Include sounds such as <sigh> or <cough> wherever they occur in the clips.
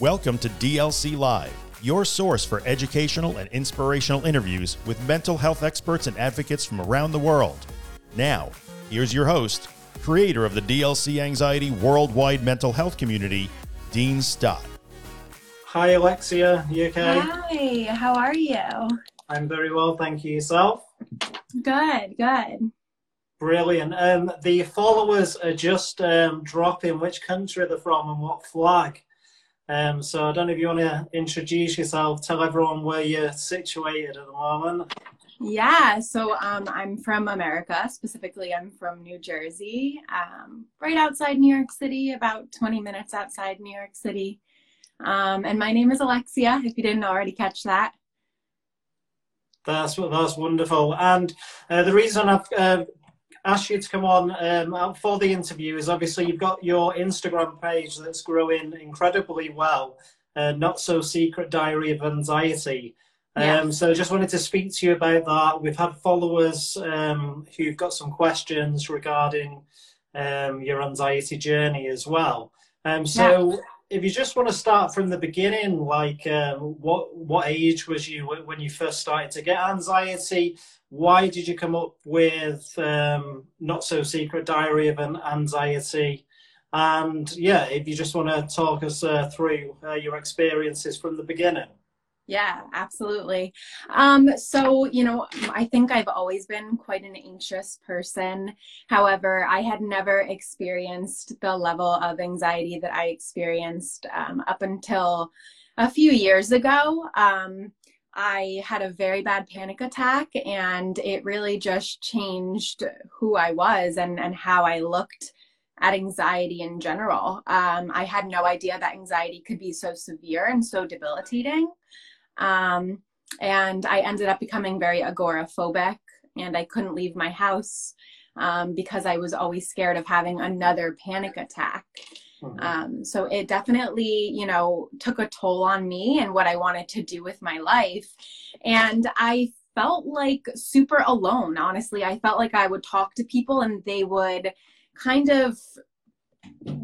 Welcome to DLC Live, your source for educational and inspirational interviews with mental health experts and advocates from around the world. Now, here's your host, creator of the DLC Anxiety Worldwide Mental Health Community, Dean Stott. Hi, Alexia. You okay? Hi, how are you? I'm very well, thank you. Yourself? Good, good. Brilliant. Um, the followers are just um, dropping which country they're from and what flag. Um, so I don't know if you want to introduce yourself, tell everyone where you're situated at the moment. Yeah, so um, I'm from America. Specifically, I'm from New Jersey, um, right outside New York City, about 20 minutes outside New York City. Um, and my name is Alexia, if you didn't already catch that. That's that's wonderful. And uh, the reason I've uh, asked you to come on um, for the interview is obviously you've got your Instagram page that's growing incredibly well. Uh, Not so secret diary of anxiety. Yeah. Um, so just wanted to speak to you about that. We've had followers um, who've got some questions regarding um, your anxiety journey as well. Um, so if you just want to start from the beginning, like um, what what age was you when you first started to get anxiety? Why did you come up with um, not so secret diary of an anxiety? And yeah, if you just want to talk us uh, through uh, your experiences from the beginning. Yeah, absolutely. Um, so, you know, I think I've always been quite an anxious person. However, I had never experienced the level of anxiety that I experienced um, up until a few years ago. Um, I had a very bad panic attack, and it really just changed who I was and, and how I looked at anxiety in general. Um, I had no idea that anxiety could be so severe and so debilitating. Um, and I ended up becoming very agoraphobic and I couldn't leave my house um, because I was always scared of having another panic attack. Mhm. Um, so it definitely, you know, took a toll on me and what I wanted to do with my life. And I felt like super alone, honestly. I felt like I would talk to people and they would kind of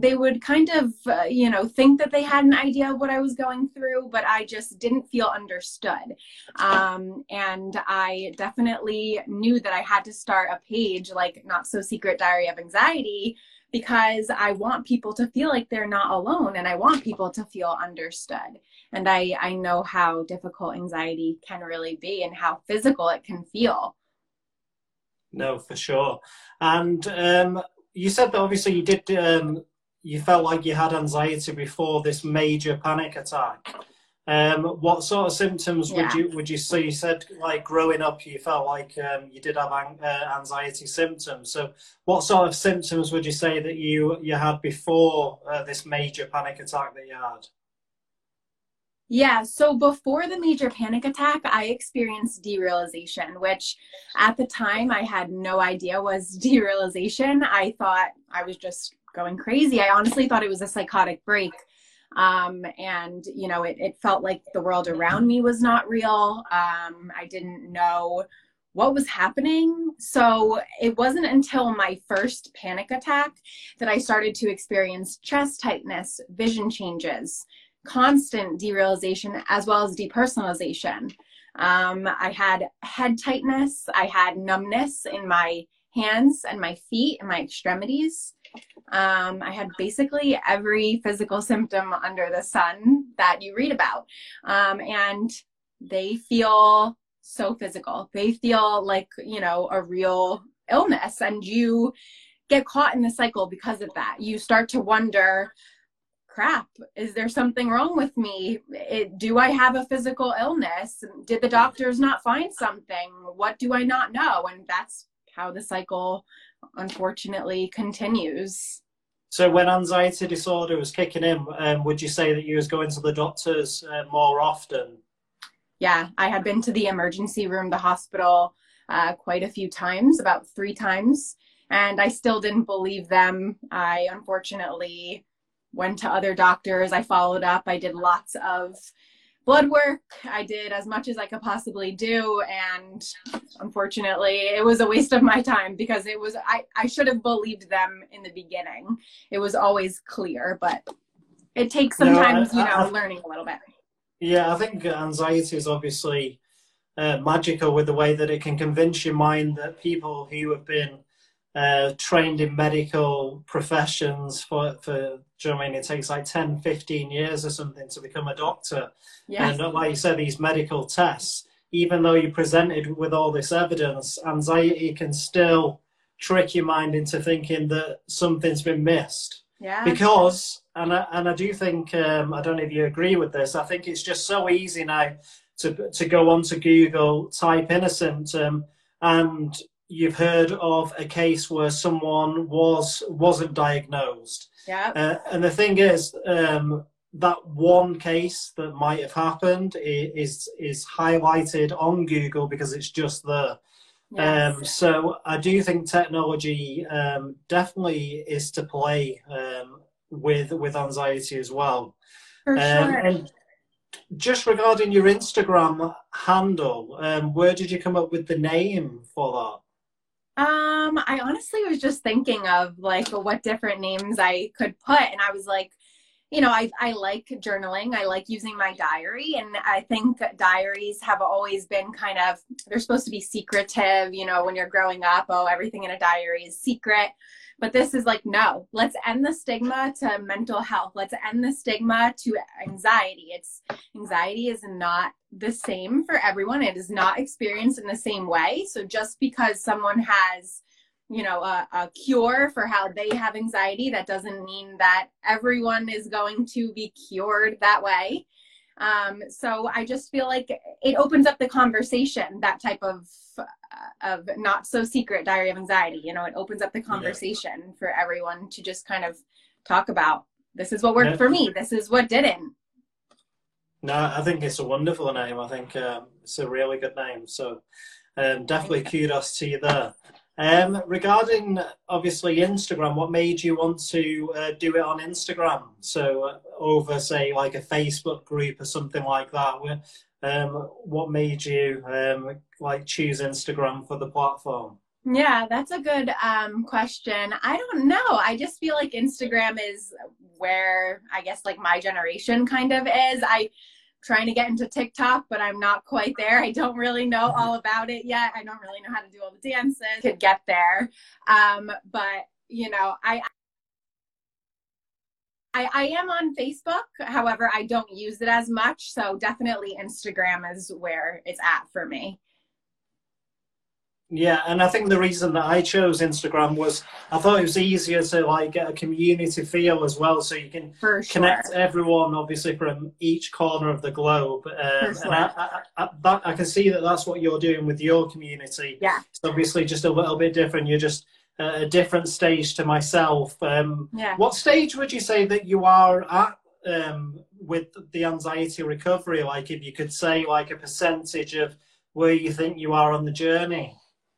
they would kind of uh, you know think that they had an idea of what i was going through but i just didn't feel understood um, and i definitely knew that i had to start a page like not so secret diary of anxiety because i want people to feel like they're not alone and i want people to feel understood and i i know how difficult anxiety can really be and how physical it can feel No, for sure. And um, you said that obviously you did. Um, you felt like you had anxiety before this major panic attack. Um, what sort of symptoms would you would you say? You said like growing up, you felt like um, you did have an, uh, anxiety symptoms. So, what sort of symptoms would you say that you you had before uh, this major panic attack that you had? Yeah, so before the major panic attack, I experienced derealization, which at the time I had no idea was <laughs> derealization. I thought I was just going crazy. I honestly thought it was a psychotic break. Um, and, you know, it, it felt like the world around me was not real. Um, I didn't know what was happening. So it wasn't until my first panic attack that I started to experience chest tightness, vision changes, constant derealization as well as depersonalization. Um, I had head tightness, I had numbness in my hands and my feet and my extremities. Um, I had basically every physical symptom under the sun that you read about. Um, and they feel so physical. They feel like, you know, a real illness. And you get caught in the cycle because of that. You start to wonder, crap is there something wrong with me it, do i have a physical illness did the doctors not find something what do i not know and that's how the cycle unfortunately continues So, when anxiety disorder was kicking in, um, would you say that you was going to the doctors uh, more often? yeah i had been to the emergency room the hospital uh, quite a few times about three times and i still didn't believe them. I unfortunately went to other doctors. I followed up. I did lots of blood work. I did as much as i could possibly do and unfortunately it was a waste of my time because it was i, I should have believed them in the beginning. It was always clear but it takes sometimes no, I, you know I, learning a little bit. Yeah i think anxiety is obviously uh, magical with the way that it can convince your mind that people who have been uh, trained in medical professions for, for do you know I mean? It takes like 10, 15 years or something to become a doctor. Yes. And like you said, these medical tests, even though you're presented with all this evidence, anxiety can still trick your mind into thinking that something's been missed. Yeah. Because, and I, and I do think, um, I don't know if you agree with this, I think it's just so easy now to, to go onto Google, type in a symptom, and you've heard of a case where someone was wasn't diagnosed. Yeah. Uh, and the thing is, um, that one case that might have happened is is highlighted on Google because it's just there. Yes. Um, so I do think technology um, definitely is to play um, with with anxiety as well. For um, sure. And just regarding your Instagram handle, um, where did you come up with the name for that? Um, I honestly was just thinking of like what different names I could put, and I was like, you know, I I like journaling. I like using my diary, and I think diaries have always been kind of they're supposed to be secretive. You know, when you're growing up, oh, everything in a diary is secret. But this is like, no, let's end the stigma to mental health. Let's end the stigma to anxiety. It's anxiety is not the same for everyone. It is not experienced in the same way. So just because someone has, you know, a, a cure for how they have anxiety, that doesn't mean that everyone is going to be cured that way. Um, so I just feel like it opens up the conversation, that type of of not so secret diary of anxiety. You know, it opens up the conversation yeah. for everyone to just kind of talk about this is what worked yeah. for me, this is what didn't. No, I think it's a wonderful name. I think um, it's a really good name. So um, definitely kudos to you there. Um, regarding obviously Instagram, what made you want to uh, do it on Instagram? So uh, over, say, like a Facebook group or something like that. Um, what made you um, like choose Instagram for the platform? Yeah, that's a good um, question. I don't know. I just feel like Instagram is where I guess like my generation kind of is. I trying to get into TikTok, but I'm not quite there. I don't really know mm-hmm. all about it yet. I don't really know how to do all the dances. Could get there, um, but you know, I, I I am on Facebook. However, I don't use it as much. So definitely Instagram is where it's at for me. Yeah, and I think the reason that I chose Instagram was I thought it was easier to like get a community feel as well, so you can sure. connect everyone, obviously from each corner of the globe. Um, sure. And I, I, I, that, I can see that that's what you're doing with your community. Yeah, it's obviously just a little bit different. You're just a different stage to myself. Um, yeah. What stage would you say that you are at um, with the anxiety recovery? Like, if you could say like a percentage of where you think you are on the journey.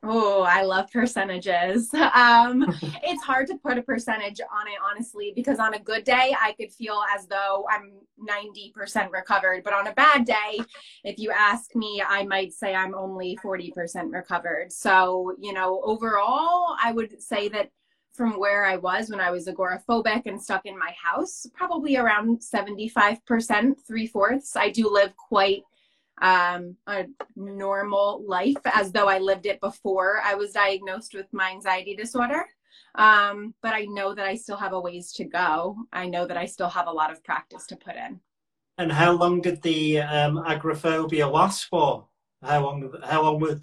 Oh, I love percentages. <laughs> Um, it's hard to put a percentage on it, honestly, because on a good day, I could feel as though I'm 90% recovered. But on a bad day, if you ask me, I might say I'm only 40% recovered. So, you know, overall, I would say that from where I was when I was agoraphobic and stuck in my house, probably around 75%, three fourths. I do live quite um, a normal life as though I lived it before I was diagnosed with my anxiety disorder. Um, but I know that I still have a ways to go. I know that I still have a lot of practice to put in. And how long did the um, agoraphobia last for? How long? How long would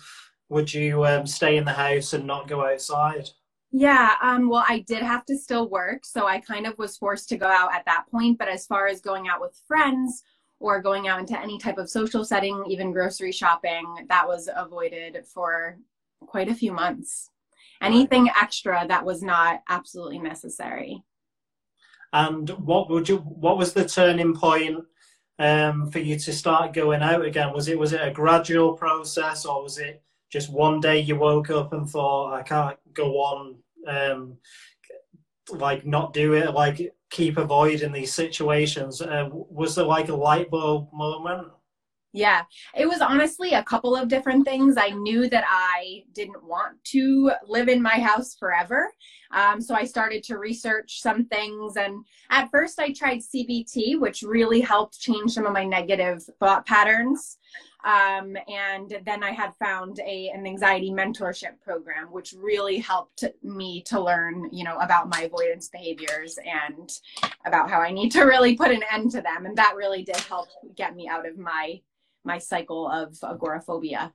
would you um, stay in the house and not go outside? Yeah, um, well, I did have to still work, so I kind of was forced to go out at that point. But as far as going out with friends or going out into any type of social setting, even grocery shopping, that was avoided for quite a few months. Anything extra that was not absolutely necessary. And what would you? What was the turning point um, for you to start going out again? Was it was it a gradual process, or was it just one day you woke up and thought, I can't go on, um, like not do it, like keep avoiding these situations. Uh, was there like a light bulb moment? Yeah, it was honestly a couple of different things. I knew that I didn't want to live in my house forever. Um, so I started to research some things. And at first, I tried CBT, which really helped change some of my negative thought patterns. Um, and then I had found a, an anxiety mentorship program, which really helped me to learn, you know, about my avoidance behaviors and about how I need to really put an end to them. And that really did help get me out of my my cycle of agoraphobia.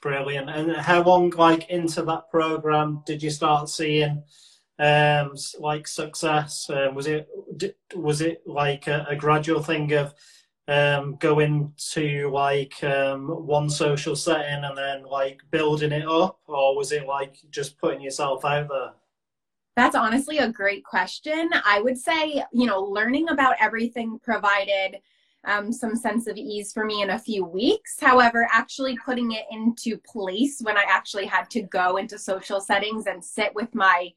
Brilliant. And how long, like, into that program did you start seeing, um, like, success? Um, was it was it like a, a gradual thing of um, going to like um, one social setting and then like building it up, or was it like just putting yourself out there? That's honestly a great question. I would say, you know, learning about everything provided um, some sense of ease for me in a few weeks. However, actually putting it into place when I actually had to go into social settings and sit with my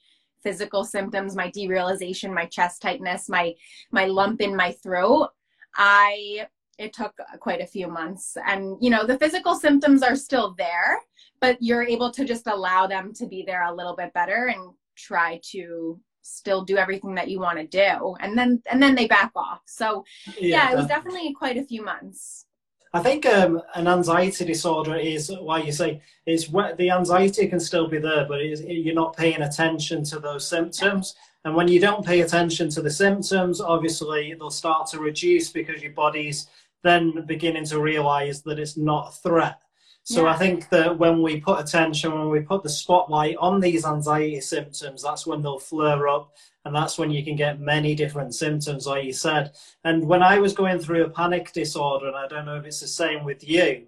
physical symptoms, my derealization, my chest tightness, my my lump in my throat, I it took quite a few months. And you know, the physical symptoms are still there, but you're able to just allow them to be there a little bit better and try to still do everything that you want to do and then and then they back off so yeah, yeah it was definitely quite a few months I think um, an anxiety disorder is why you say is what the anxiety can still be there, but you're not paying attention to those symptoms. And when you don't pay attention to the symptoms, obviously they'll start to reduce because your body's then beginning to realize that it's not a threat. So yeah. I think that when we put attention, when we put the spotlight on these anxiety symptoms, that's when they'll flare up and that's when you can get many different symptoms, like you said. And when I was going through a panic disorder, and I don't know if it's the same with you,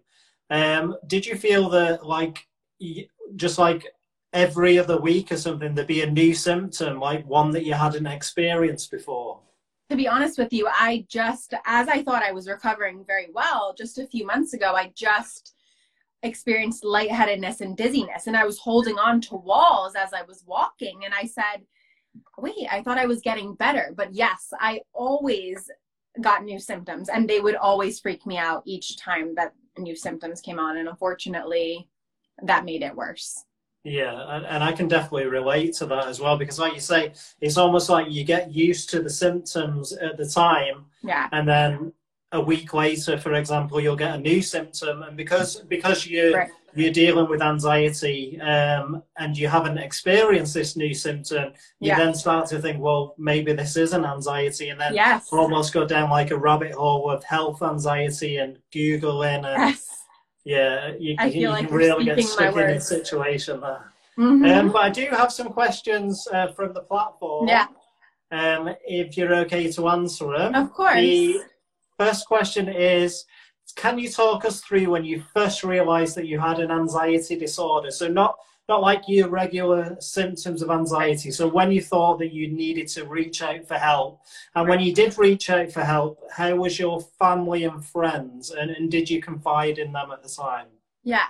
um, did you feel that like just like every other week or something, there'd be a new symptom, like one that you hadn't experienced before? To be honest with you, I just, as I thought I was recovering very well, just a few months ago, I just experienced lightheadedness and dizziness. And I was holding on to walls as I was walking. And I said, wait, I thought I was getting better. But yes, I always got new symptoms and they would always freak me out each time that new symptoms came on. And unfortunately, that made it worse. Yeah, and I can definitely relate to that as well because, like you say, it's almost like you get used to the symptoms at the time, yeah, and then a week later, for example, you'll get a new symptom, and because because you right. you're dealing with anxiety um, and you haven't experienced this new symptom, you yeah. then start to think, well, maybe this is an anxiety, and then yes. almost go down like a rabbit hole of health anxiety and googling and yes. yeah, you, I you, like really get stuck in a situation there. Mm-hmm. Um, but I do have some questions uh, from the platform. Yeah. Um, if you're okay to answer them. Of course. The, First question is Can you talk us through when you first realized that you had an anxiety disorder? So, not not like your regular symptoms of anxiety. So when you thought that you needed to reach out for help, and when you did reach out for help, how was your family and friends, and, and did you confide in them at the time? Yeah.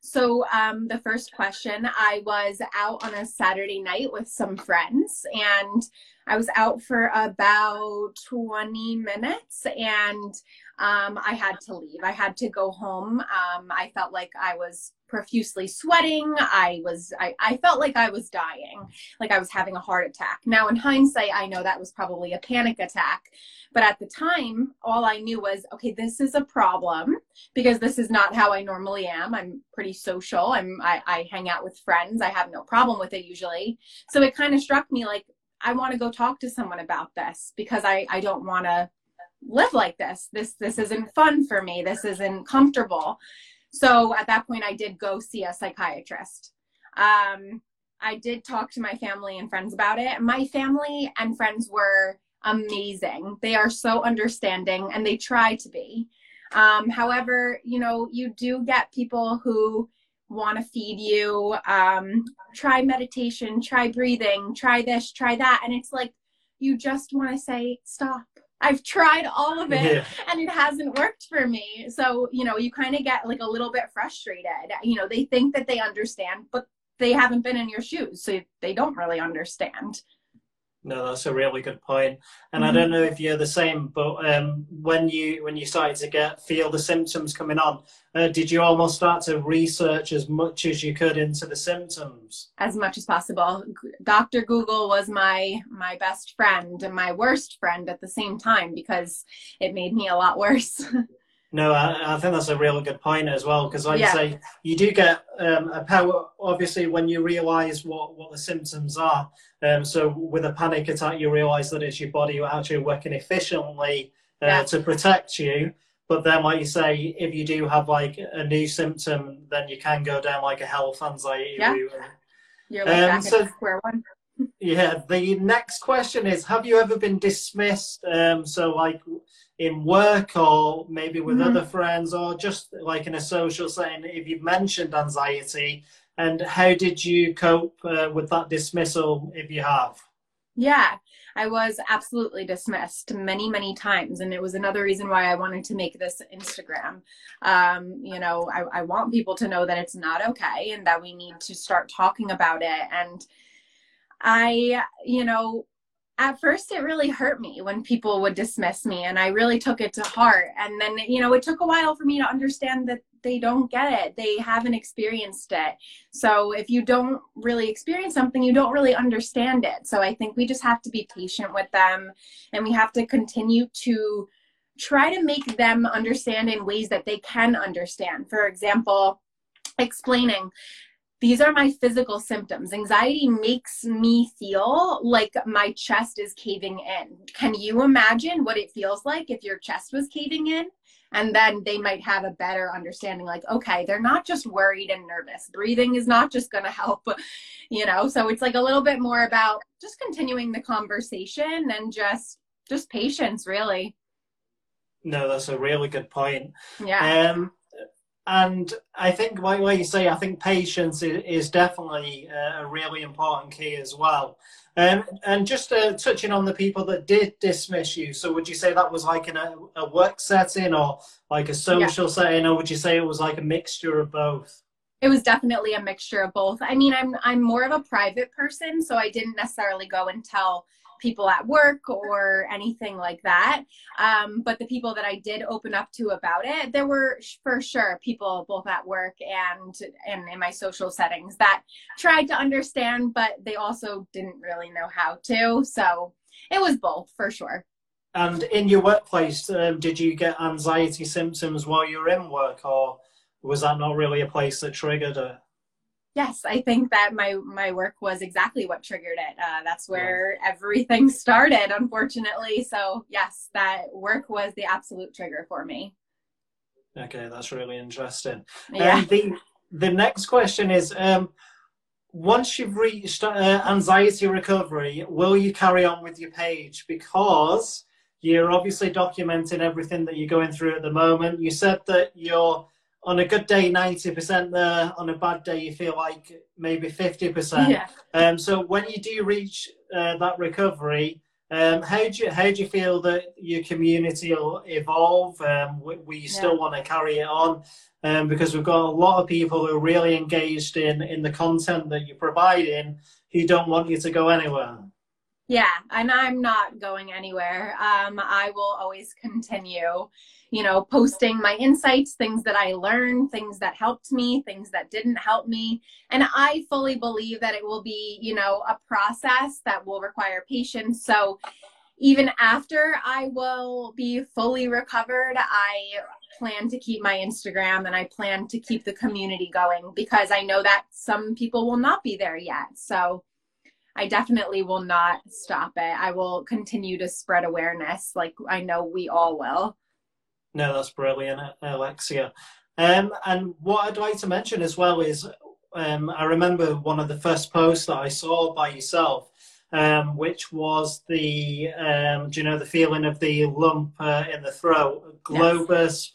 So um, the first question, I was out on a Saturday night with some friends, and I was out for about 20 minutes and um, I had to leave. I had to go home. Um, I felt like I was profusely sweating. I was, I, I felt like I was dying, like I was having a heart attack. Now, in hindsight, I know that was probably a panic attack. But at the time, all I knew was, okay, this is a problem because this is not how I normally am. I'm pretty social. I'm, I, I hang out with friends. I have no problem with it usually. So it kind of struck me like, I want to go talk to someone about this because I, I don't want to live like this. This this isn't fun for me. This isn't comfortable. So at that point I did go see a psychiatrist. Um, I did talk to my family and friends about it. My family and friends were amazing. They are so understanding and they try to be. Um, however, you know, you do get people who want to feed you um, try meditation try breathing try this try that and it's like you just want to say stop. I've tried all of it yeah. and it hasn't worked for me. So you know you kind of get like a little bit frustrated. You know they think that they understand but they haven't been in your shoes so they don't really understand No, that's a really good point. And mm-hmm. I don't know if you're the same, but um, when you when you started to get feel the symptoms coming on, uh, did you almost start to research as much as you could into the symptoms? As much as possible. Doctor Google was my my best friend and my worst friend at the same time because it made me a lot worse. <laughs> No, I, I, think that's a really good point as well because, like yeah. you say, you do get um, a power. Obviously, when you realise what what the symptoms are, um, so with a panic attack, you realise that it's your body actually working efficiently uh, yeah. to protect you. But then, like you say, if you do have like a new symptom, then you can go down like a health anxiety yeah. route. You're like um, back so, at square one. Yeah. The next question is: Have you ever been dismissed? Um, so, like in work or maybe with mm-hmm. other friends or just like in a social setting if you've mentioned anxiety and how did you cope uh, with that dismissal if you have yeah i was absolutely dismissed many many times and it was another reason why i wanted to make this instagram um, you know I, I want people to know that it's not okay and that we need to start talking about it and i you know at first it really hurt me when people would dismiss me and i really took it to heart. And then you know it took a while for me to understand that they don't get it. They haven't experienced it. So if you don't really experience something you don't really understand it. So i think we just have to be patient with them and we have to continue to try to make them understand in ways that they can understand. For example explaining these are my physical symptoms. Anxiety makes me feel like my chest is caving in. Can you imagine what it feels like if your chest was caving in? And then they might have a better understanding like, okay, they're not just worried and nervous. Breathing is not just going to help, <laughs> you know? So it's like a little bit more about just continuing the conversation and just just patience really no that's a really good point yeah um and I think, like, like you say, I think patience is, is definitely a really important key as well. Um, and just uh, touching on the people that did dismiss you, so would you say that was like in a, a work setting or like a social yeah. setting, or would you say it was like a mixture of both? It was definitely a mixture of both. I mean, I'm I'm more of a private person, so I didn't necessarily go and tell people at work or anything like that. Um, but the people that I did open up to about it, there were for sure people both at work and and in my social settings that tried to understand, but they also didn't really know how to. So it was both for sure. And in your workplace, um, did you get anxiety symptoms while you were in work, or was that not really a place that triggered it? Yes i think that my my work was exactly what triggered it. Uh, that's where yeah. everything started unfortunately. So yes that work was the absolute trigger for me. Okay that's really interesting. Yeah. Um, the the next question is um, once you've reached uh, anxiety recovery will you carry on with your page? Because you're obviously documenting everything that you're going through at the moment. You said that you're on a good day 90% there on a bad day you feel like maybe 50% yeah. um, so when you do reach uh, that recovery um, how do you how do you feel that your community will evolve um, we, you still yeah. want to carry it on um, because we've got a lot of people who are really engaged in in the content that you're providing who don't want you to go anywhere yeah, and I'm not going anywhere. Um, I will always continue, you know, posting my insights, things that I learned, things that helped me, things that didn't help me. And I fully believe that it will be, you know, a process that will require patience. So even after I will be fully recovered, I plan to keep my Instagram and I plan to keep the community going because I know that some people will not be there yet. So, I definitely will not stop it. I will continue to spread awareness like I know we all will. No, that's brilliant, Alexia. Um, and what I'd like to mention as well is um, I remember one of the first posts that I saw by yourself, um, which was the, um, do you know, the feeling of the lump uh, in the throat, globus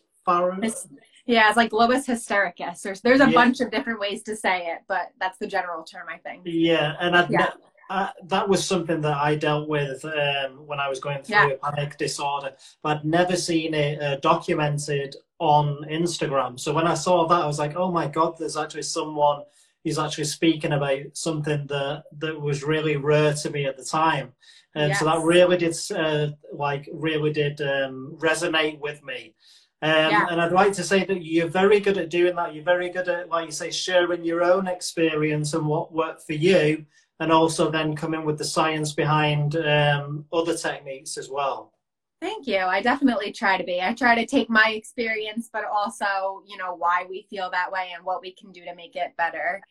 yes. Yeah, it's like globus hystericus. There's there's a yeah. bunch of different ways to say it, but that's the general term, I think. Yeah, and I'd, yeah. Uh, that was something that I dealt with um, when I was going through yeah. a panic disorder, but I'd never seen it uh, documented on Instagram. So when I saw that, I was like, oh my God, there's actually someone who's actually speaking about something that that was really rare to me at the time, and yes. so that really did uh, like really did um, resonate with me. Um, yeah. And I'd like to say that you're very good at doing that. You're very good at, like you say, sharing your own experience and what worked for you, and also then coming with the science behind um, other techniques as well. Thank you. I definitely try to be. I try to take my experience, but also, you know, why we feel that way and what we can do to make it better,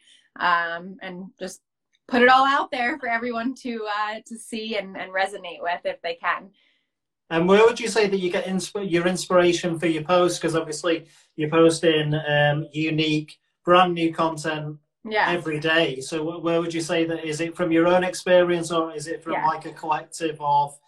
um, and just put it all out there for everyone to uh, to see and, and resonate with if they can. And where would you say that you get insp- your inspiration for your posts? Because obviously you're posting um, unique, brand new content yeah. every day. So where would you say that is it from your own experience or is it from yeah. like a collective of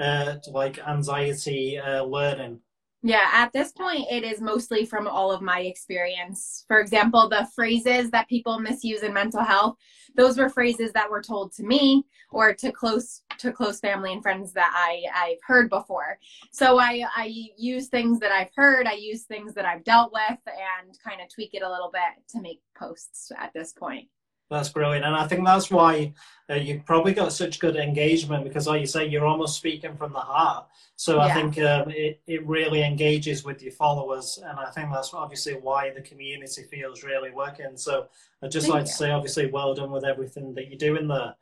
uh, like anxiety uh, learning? Yeah, at this point, it is mostly from all of my experience. For example, the phrases that people misuse in mental health, those were phrases that were told to me or to close to close family and friends that I I've heard before. So I I use things that I've heard, I use things that I've dealt with, and kind of tweak it a little bit to make posts at this point. That's brilliant, and I think that's why uh, you've probably got such good engagement because, like you say, you're almost speaking from the heart. So yeah. I think um, it it really engages with your followers, and I think that's obviously why the community feels really working. So I'd just Thank like you. to say, obviously, well done with everything that you're doing there.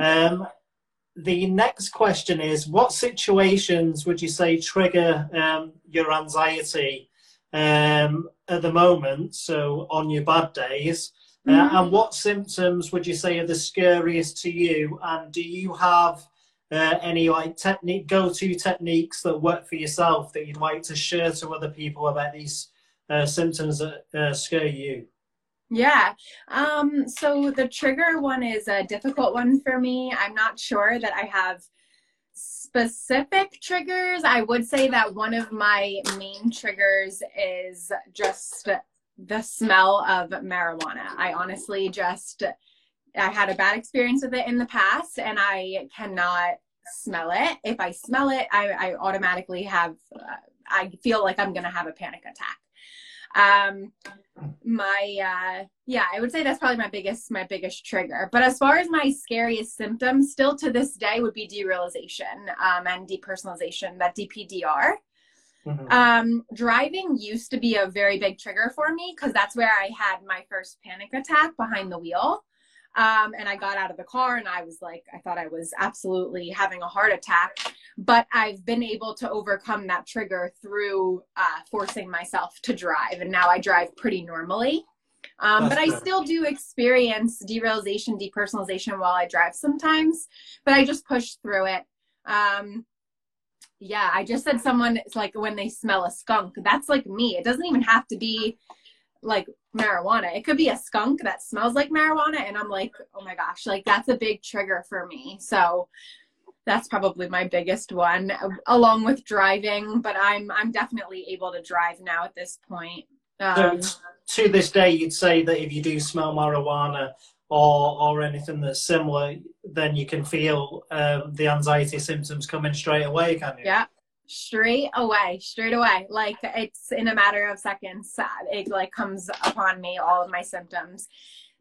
Um, the next question is: What situations would you say trigger um, your anxiety um, at the moment? So on your bad days. Uh, mm-hmm. and what symptoms would you say are the scariest to you? And do you have uh, any like technique, go-to techniques that work for yourself that you'd like to share to other people about these uh, symptoms that uh, scare you? Yeah. Um, so the trigger one is a difficult one for me. I'm not sure that I have specific triggers. I would say that one of my main triggers is just the smell of marijuana. I honestly just I had a bad experience with it in the past and I cannot smell it. If I smell it, I, I automatically have uh, I feel like I'm going to have a panic attack. Um my uh yeah, I would say that's probably my biggest my biggest trigger. But as far as my scariest symptoms still to this day would be derealization um and depersonalization, that DPDR. Mm-hmm. Um, driving used to be a very big trigger for me because that's where I had my first panic attack behind the wheel. Um, and I got out of the car and I was like, I thought I was absolutely having a heart attack. But I've been able to overcome that trigger through uh, forcing myself to drive. And now I drive pretty normally. Um, but I still do experience derealization, depersonalization while I drive sometimes, but I just push through it. Um, yeah, I just said someone it's like when they smell a skunk. That's like me. It doesn't even have to be like marijuana. It could be a skunk that smells like marijuana and I'm like, "Oh my gosh, like that's a big trigger for me." So that's probably my biggest one along with driving, but I'm I'm definitely able to drive now at this point. Um, so to this day you'd say that if you do smell marijuana or or anything that's similar, then you can feel um, the anxiety symptoms coming straight away, can you? Yeah, straight away, straight away. Like it's in a matter of seconds. It like comes upon me, all of my symptoms.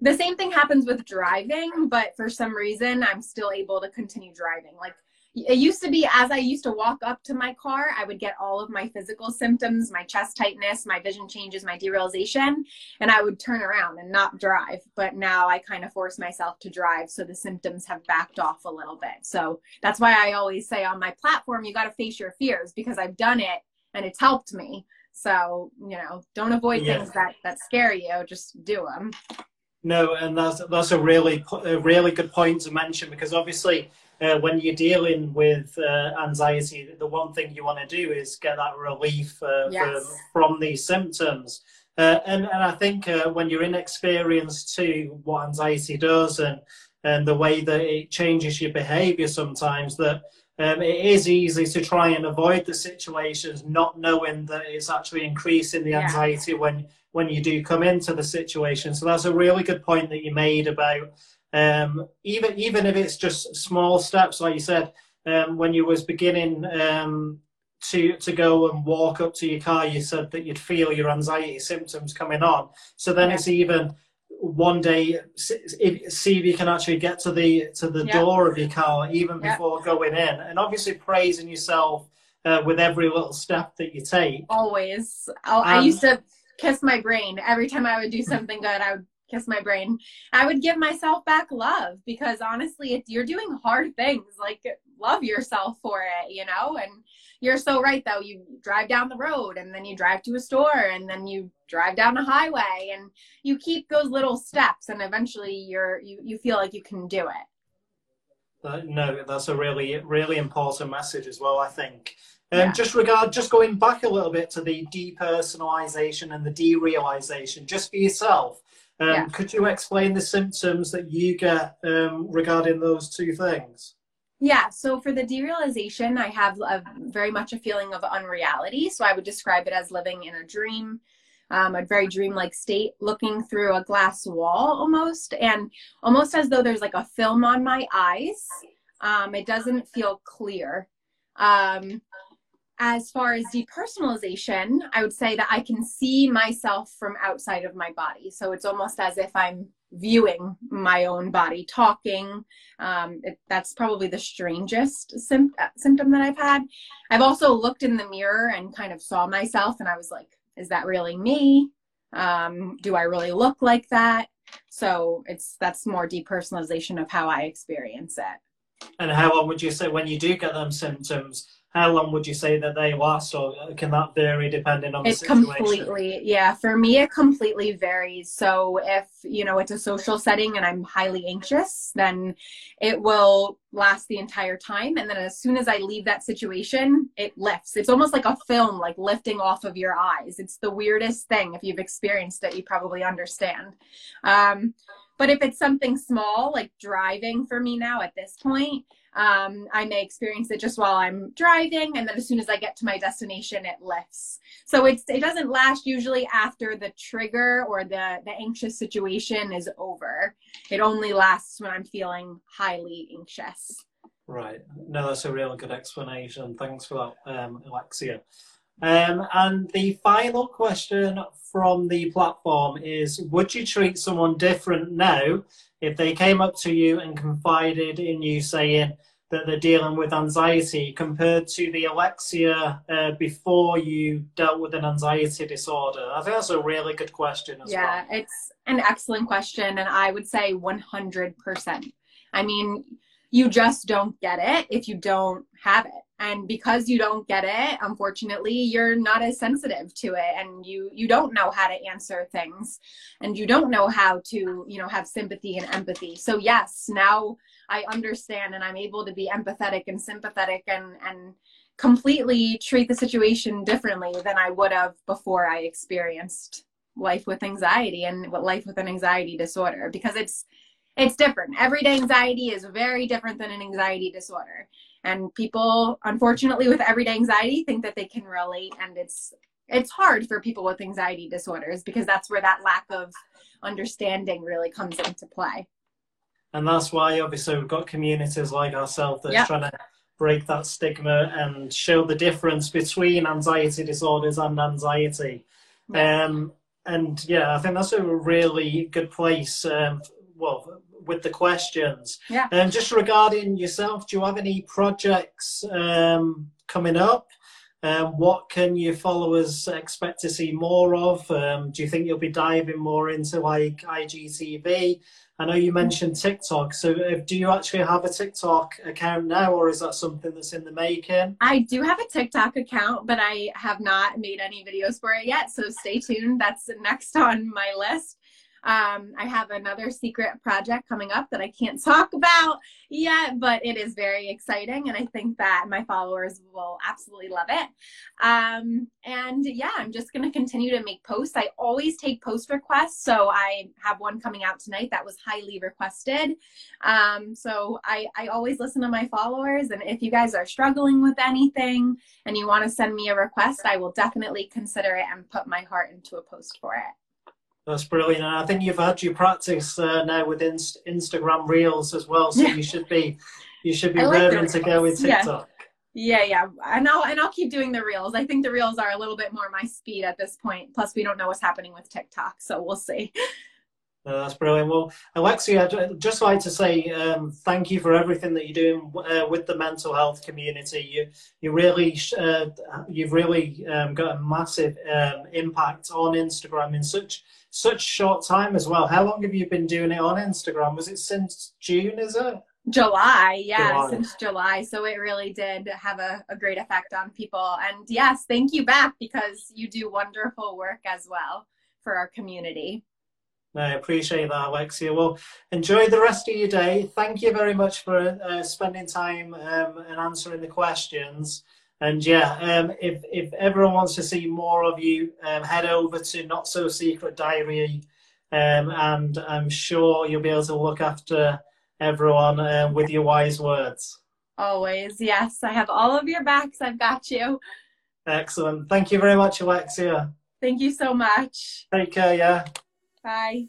The same thing happens with driving, but for some reason, I'm still able to continue driving. Like it used to be as I used to walk up to my car, I would get all of my physical symptoms, my chest tightness, my vision changes, my derealization, and I would turn around and not drive. But now I kind of force myself to drive. So the symptoms have backed off a little bit. So that's why I always say on my platform, you got to face your fears because I've done it and it's helped me. So, you know, don't avoid yeah. things that, that scare you, just do them. No, and that's that's a really a really good point to mention because obviously uh, when you're dealing with uh, anxiety, the one thing you want to do is get that relief uh, yes. from, from these symptoms. Uh, and, and I think uh, when you're inexperienced to what anxiety does and, and the way that it changes your behavior sometimes, that um, it is easy to try and avoid the situations, not knowing that it's actually increasing the anxiety yeah. when when you do come into the situation. So that's a really good point that you made about um, even even if it's just small steps, like you said, um, when you was beginning um, to to go and walk up to your car, you said that you'd feel your anxiety symptoms coming on. So then it's even one day see if you can actually get to the to the yeah. door of your car even yeah. before going in, and obviously praising yourself uh, with every little step that you take. Always, oh, I used to kiss my brain every time I would do something good. I would kiss my brain. I would give myself back love because honestly, if you're doing hard things, like love yourself for it, you know? And you're so right though. You drive down the road and then you drive to a store and then you drive down a highway and you keep those little steps and eventually you're you, you feel like you can do it. Uh, no, that's a really, really important message as well, I think. Um, yeah. Just regard, just going back a little bit to the depersonalization and the derealization, just for yourself. Um, yeah. Could you explain the symptoms that you get um, regarding those two things? Yeah, so for the derealization, I have a, very much a feeling of unreality. So I would describe it as living in a dream, um, a very dreamlike state, looking through a glass wall almost, and almost as though there's like a film on my eyes. Um, it doesn't feel clear. Um, as far as depersonalization, I would say that I can see myself from outside of my body. So it's almost as if I'm viewing my own body, talking. Um, it, that's probably the strangest sim- uh, symptom that I've had. I've also looked in the mirror and kind of saw myself, and I was like, is that really me? Um, do I really look like that? So it's that's more depersonalization of how I experience it. And how long would you say when you do get them symptoms? How long would you say that they last or can that vary depending on the it situation? completely yeah for me it completely varies. So if you know it's a social setting and i'm highly anxious then it will last the entire time. And then as soon as i leave that situation it lifts. It's almost like a film like lifting off of your eyes. It's the weirdest thing if you've experienced it you probably understand. Um, but if it's something small like driving for me now at this point um, I may experience it just while I'm driving, and then as soon as I get to my destination, it lifts. So it's it doesn't last usually after the trigger or the the anxious situation is over. It only lasts when I'm feeling highly anxious. Right. No, that's a really good explanation. Thanks for that, um, Alexia. Um, and the final question from the platform is Would you treat someone different now if they came up to you and confided in you saying that they're dealing with anxiety compared to the Alexia uh, before you dealt with an anxiety disorder? I think that's a really good question as yeah, well. Yeah, it's an excellent question. And I would say 100%. I mean, you just don't get it if you don't have it. And because you don't get it unfortunately you're not as sensitive to it and you you don't know how to answer things and you don't know how to you know have sympathy and empathy. So yes now i understand and i'm able to be empathetic and sympathetic and and completely treat the situation differently than i would have before i experienced life with anxiety and life with an anxiety disorder because it's it's different. Everyday anxiety is very different than an anxiety disorder. And people unfortunately with everyday anxiety think that they can relate and it's it's hard for people with anxiety disorders because that's where that lack of understanding really comes into play. And that's why obviously we've got communities like ourselves that's yep. trying to break that stigma and show the difference between anxiety disorders and anxiety. Um, and yeah i think that's a really good place um, well with the questions. Yeah. And um, just regarding yourself, do you have any projects um, coming up? Um, what can your followers expect to see more of? Um, do you think you'll be diving more into like IGTV? I know you mentioned TikTok. So, if, uh, do you actually have a TikTok account now, or is that something that's in the making? I do have a TikTok account, but I have not made any videos for it yet. So, stay tuned. That's next on my list. Um, I have another secret project coming up that I can't talk about yet, but it is very exciting. And I think that my followers will absolutely love it. Um, and yeah, I'm just going to continue to make posts. I always take post requests. So I have one coming out tonight that was highly requested. Um, so I, I always listen to my followers. And if you guys are struggling with anything and you want to send me a request, I will definitely consider it and put my heart into a post for it. That's brilliant. And I think you've had your practice uh, now with Inst- Instagram Reels as well. So you should be you should be like raring to go with TikTok. Yeah. yeah, yeah. And I'll and I'll keep doing the reels. I think the reels are a little bit more my speed at this point. Plus we don't know what's happening with TikTok, so we'll see. <laughs> No, that's brilliant. Well, Alexia, I'd just like to say um, thank you for everything that you're doing uh, with the mental health community. You, you really, uh, you've really um, got a massive um, impact on Instagram in such such short time as well. How long have you been doing it on Instagram? Was it since June? Is it? July, yeah, July. since July. So it really did have a, a great effect on people. And yes, thank you back because you do wonderful work as well for our community. I appreciate that, Alexia. Well, enjoy the rest of your day. Thank you very much for uh, spending time um, and answering the questions. And yeah, um, if if everyone wants to see more of you, um, head over to Not So Secret Diary, um, and I'm sure you'll be able to look after everyone uh, with your wise words. Always, yes. I have all of your backs. I've got you. Excellent. Thank you very much, Alexia. Thank you so much. Take care. Yeah. Bye.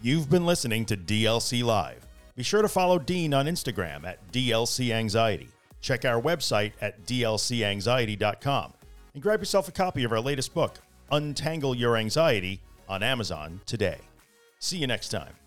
You've been listening to DLC Live. Be sure to follow Dean on Instagram at DLC Anxiety. Check our website at dlcanxiety.com and grab yourself a copy of our latest book, Untangle Your Anxiety, on Amazon today. See you next time.